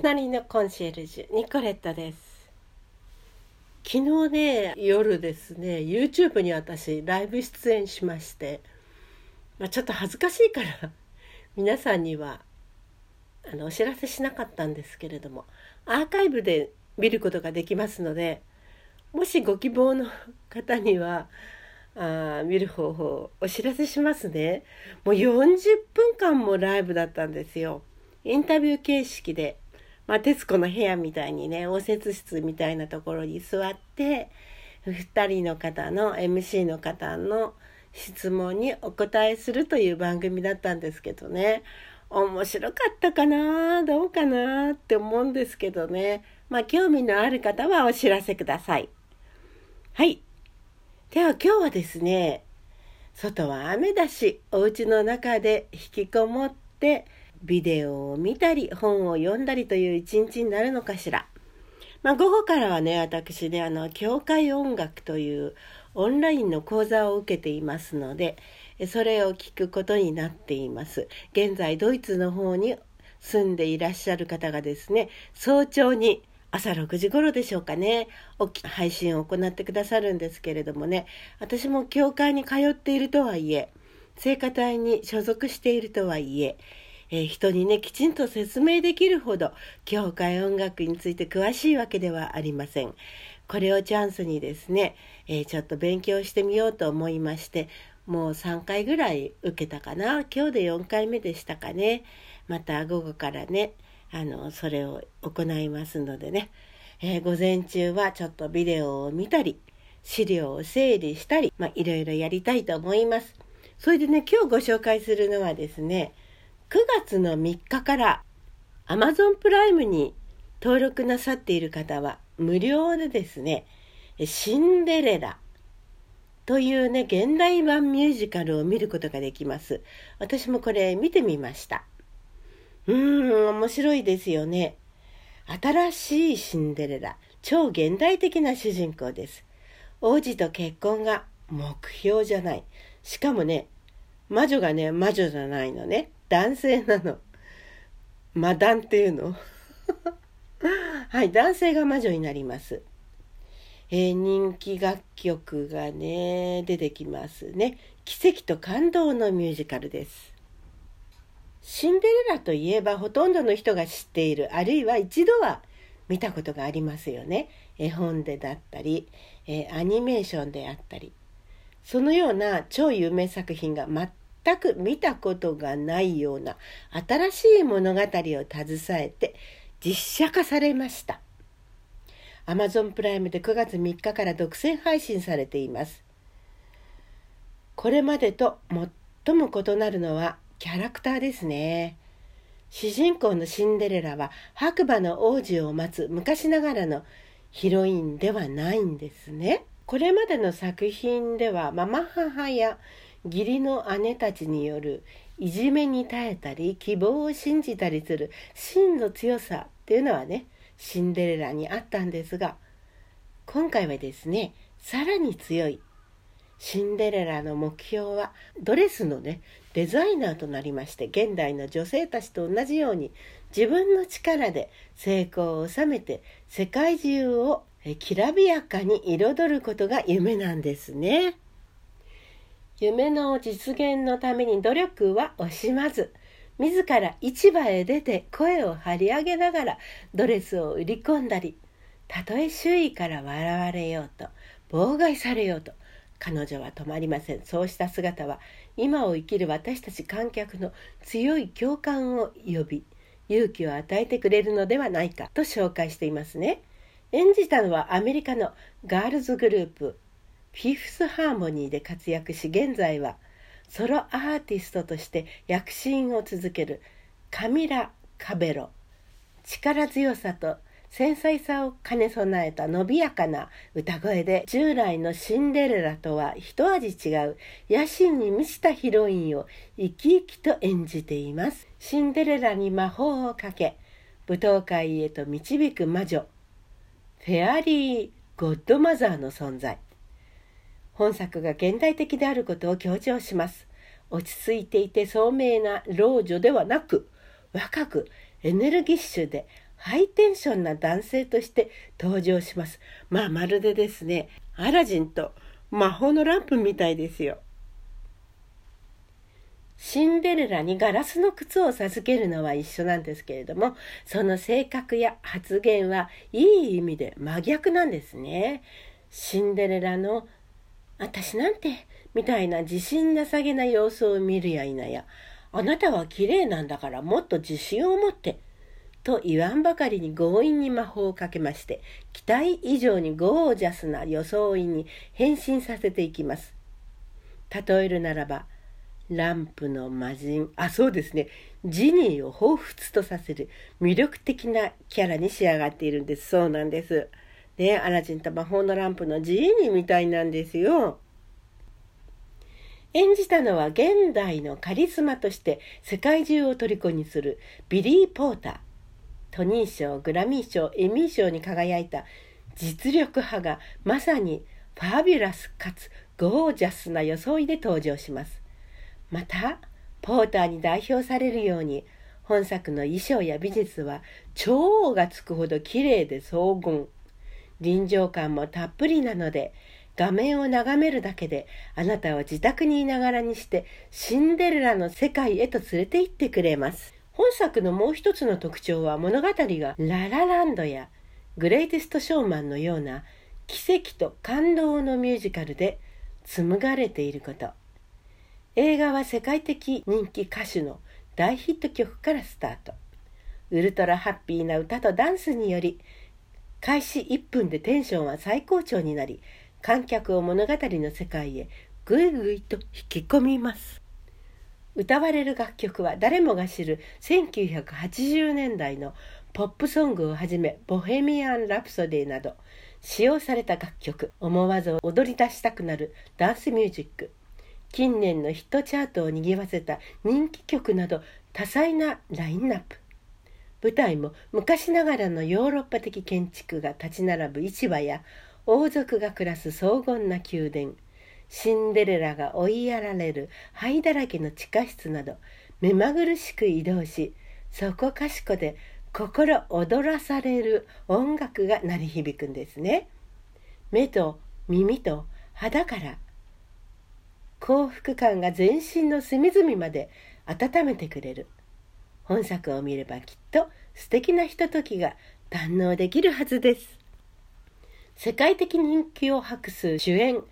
隣のコンシェルジュニコレットです。昨日ね夜ですね YouTube に私ライブ出演しまして、まあ、ちょっと恥ずかしいから皆さんにはあのお知らせしなかったんですけれどもアーカイブで見ることができますのでもしご希望の方にはあ見る方法をお知らせしますね。もう40分間もライブだったんですよ。インタビュー形式で。まあ、徹子の部屋みたいにね応接室みたいなところに座って2人の方の MC の方の質問にお答えするという番組だったんですけどね。面白かったかなどうかなって思うんですけどね。まあ興味のある方はお知らせください。はい。では今日はですね外は雨だしお家の中で引きこもってビデオを見たり本を読んだりという一日になるのかしら。まあ、午後からはね私ねあの教会音楽というオンラインの講座を受けていますのでそれを聞くことになっています現在ドイツの方に住んでいらっしゃる方がですね早朝に朝6時頃でしょうかね配信を行ってくださるんですけれどもね私も教会に通っているとはいえ聖歌隊に所属しているとはいええー、人にねきちんと説明できるほど教会音楽について詳しいわけではありません。これをチャンスにですね、えー、ちょっと勉強してみようと思いましてもう3回ぐらい受けたかな今日で4回目でしたかねまた午後からねあのそれを行いますのでね、えー、午前中はちょっとビデオを見たり資料を整理したり、まあ、いろいろやりたいと思います。それでね今日ご紹介するのはですね9月の3日から Amazon プライムに登録なさっている方は無料でですね、シンデレラというね、現代版ミュージカルを見ることができます。私もこれ見てみました。うーん、面白いですよね。新しいシンデレラ、超現代的な主人公です。王子と結婚が目標じゃない。しかもね、魔女がね、魔女じゃないのね。男性なの。魔男っていうの はい、男性が魔女になります。えー、人気楽曲がね、出てきますね。奇跡と感動のミュージカルです。シンデレラといえばほとんどの人が知っている、あるいは一度は見たことがありますよね。絵本でだったり、えー、アニメーションであったり。そのような超有名作品が全く見たことがないような新しい物語を携えて実写化されました。Amazon プライムで9月3日から独占配信されています。これまでと最も異なるのはキャラクターですね。主人公のシンデレラは白馬の王子を待つ昔ながらのヒロインではないんですね。これまでの作品ではママ母や義理の姉たちによるいじめに耐えたり希望を信じたりする真の強さっていうのはねシンデレラにあったんですが今回はですねさらに強いシンデレラの目標はドレスのねデザイナーとなりまして現代の女性たちと同じように自分の力で成功を収めて世界中をきらびやかに彩ることが夢なんですね。夢の実現のために努力は惜しまず自ら市場へ出て声を張り上げながらドレスを売り込んだりたとえ周囲から笑われようと妨害されようと彼女は止まりません。そうした姿は今を生きる私たち観客の強い共感を呼び勇気を与えてくれるのではないかと紹介していますね。演じたのはアメリカのガールズグループフィフスハーモニーで活躍し現在はソロアーティストとして躍進を続けるカミラ・カベロ。力強さと繊細さを兼ね備えた伸びやかな歌声で従来のシンデレラとは一味違う野心に満ちたヒロインを生き生きと演じています。シンデレラに魔法をかけ舞踏会へと導く魔女フェアリー・ゴッドマザーの存在。本作が現代的であることを強調します。落ち着いていて聡明な老女ではなく、若くエネルギッシュでハイテンションな男性として登場します。まあまるでですね、アラジンと魔法のランプみたいですよ。シンデレラにガラスの靴を授けるのは一緒なんですけれども、その性格や発言はいい意味で真逆なんですね。シンデレラの私なんてみたいな自信なさげな様子を見るや否や、あなたは綺麗なんだからもっと自信を持って。と言わんばかりに強引に魔法をかけまして期待以上にゴージャスな装いに変身させていきます。例えるならばランプの魔人。あそうですね。ジニーを彷彿とさせる魅力的なキャラに仕上がっているんです。そうなんです。ねアラジンと魔法のランプのジーニーみたいなんですよ。演じたのは現代のカリスマとして世界中を虜にするビリー・ポーター。トニー賞グラミー賞エミー賞に輝いた実力派がまさにファビュラスかつゴージャスな装いで登場します。またポーターに代表されるように本作の衣装や美術は超がつくほど綺麗で荘厳。臨場感もたっぷりなので画面を眺めるだけであなたを自宅にいながらにしてシンデレラの世界へと連れて行ってくれます。本作のもう一つの特徴は物語がララランドやグレイテストショーマンのような奇跡と感動のミュージカルで紡がれていること。映画は世界的人気歌手の大ヒット曲からスタート。ウルトラハッピーな歌とダンスにより開始1分でテンションは最高潮になり観客を物語の世界へぐいぐいと引き込みます。歌われる楽曲は誰もが知る1980年代のポップソングをはじめ「ボヘミアン・ラプソディ」など使用された楽曲思わず踊り出したくなるダンスミュージック。近年のヒットチャートを賑わせた人気曲など多彩なラインナップ。舞台も昔ながらのヨーロッパ的建築が立ち並ぶ市場や王族が暮らす荘厳な宮殿シンデレラが追いやられる灰だらけの地下室など目まぐるしく移動しそこかしこで心躍らされる音楽が鳴り響くんですね。目と耳と肌から幸福感が全身の隅々まで温めてくれる本作を見ればきっと素敵なひとときが堪能できる。はずです世界的人気を博す主演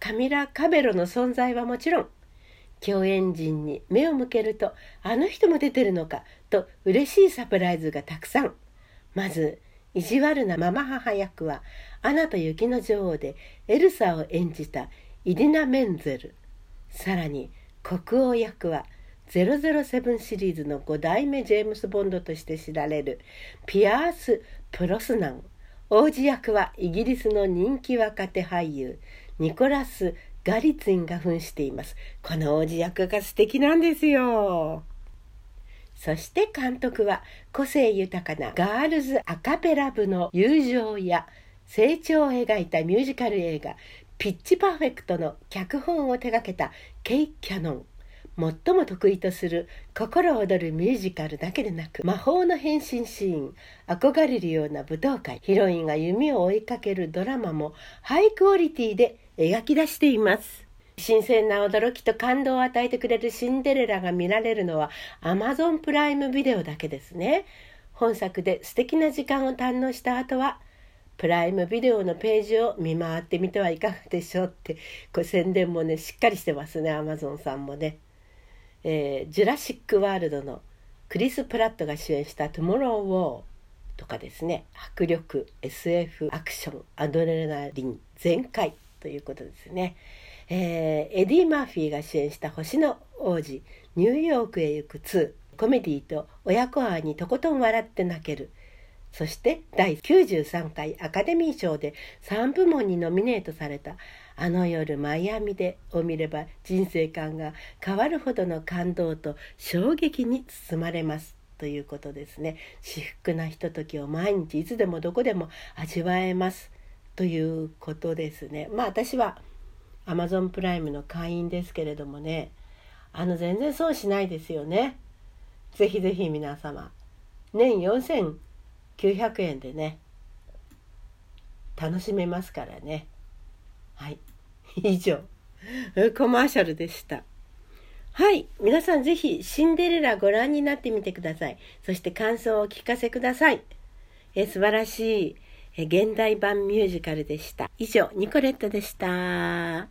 カミラ・カベロの存在はもちろん共演陣に目を向けるとあの人も出てるのかと嬉しいサプライズがたくさんまず意地悪なママ母役はアナと雪の女王でエルサを演じたイディナ・メンゼルさらに国王役は007シリーズの5代目ジェームス・ボンドとして知られるピアース・プロスナン王子役はイギリスの人気若手俳優ニコラス・ガリツィンが扮しています。この王子役が素敵なんですよ。そして監督は個性豊かなガールズアカペラ部の友情や成長を描いたミュージカル映画ピッチパーフェクトの脚本を手掛けたケイ・キャノン。最も得意とする心躍るミュージカルだけでなく魔法の変身シーン憧れるような舞踏会ヒロインが弓を追いかけるドラマもハイクオリティで描き出しています新鮮な驚きと感動を与えてくれるシンデレラが見られるのは Amazon プライムビデオだけですね本作で素敵な時間を堪能した後はプライムビデオのページを見回ってみてはいかがでしょうってこれ宣伝もねしっかりしてますね Amazon さんもね。えー、ジュラシック・ワールドのクリス・プラットが主演した「トゥモロー・ウォー」とかですね。迫力 SF アクションアドレナリン全開ということですね、えー、エディ・マーフィーが主演した「星の王子ニューヨークへ行く2」コメディと親子愛にとことん笑って泣けるそして第93回アカデミー賞で3部門にノミネートされた。あの夜マイアミでを見れば人生観が変わるほどの感動と衝撃に包まれます。ということですね。至福なひとときを毎日いつでもどこでも味わえます。ということですね。まあ私は Amazon プライムの会員ですけれどもね。あの全然損しないですよね。ぜひぜひ皆様。年900円でね楽しめますからね。はい。以上。コマーシャルでした。はい。皆さんぜひシンデレラご覧になってみてください。そして感想をお聞かせください。え素晴らしい。え現代版ミュージカルでした。以上ニコレットでした。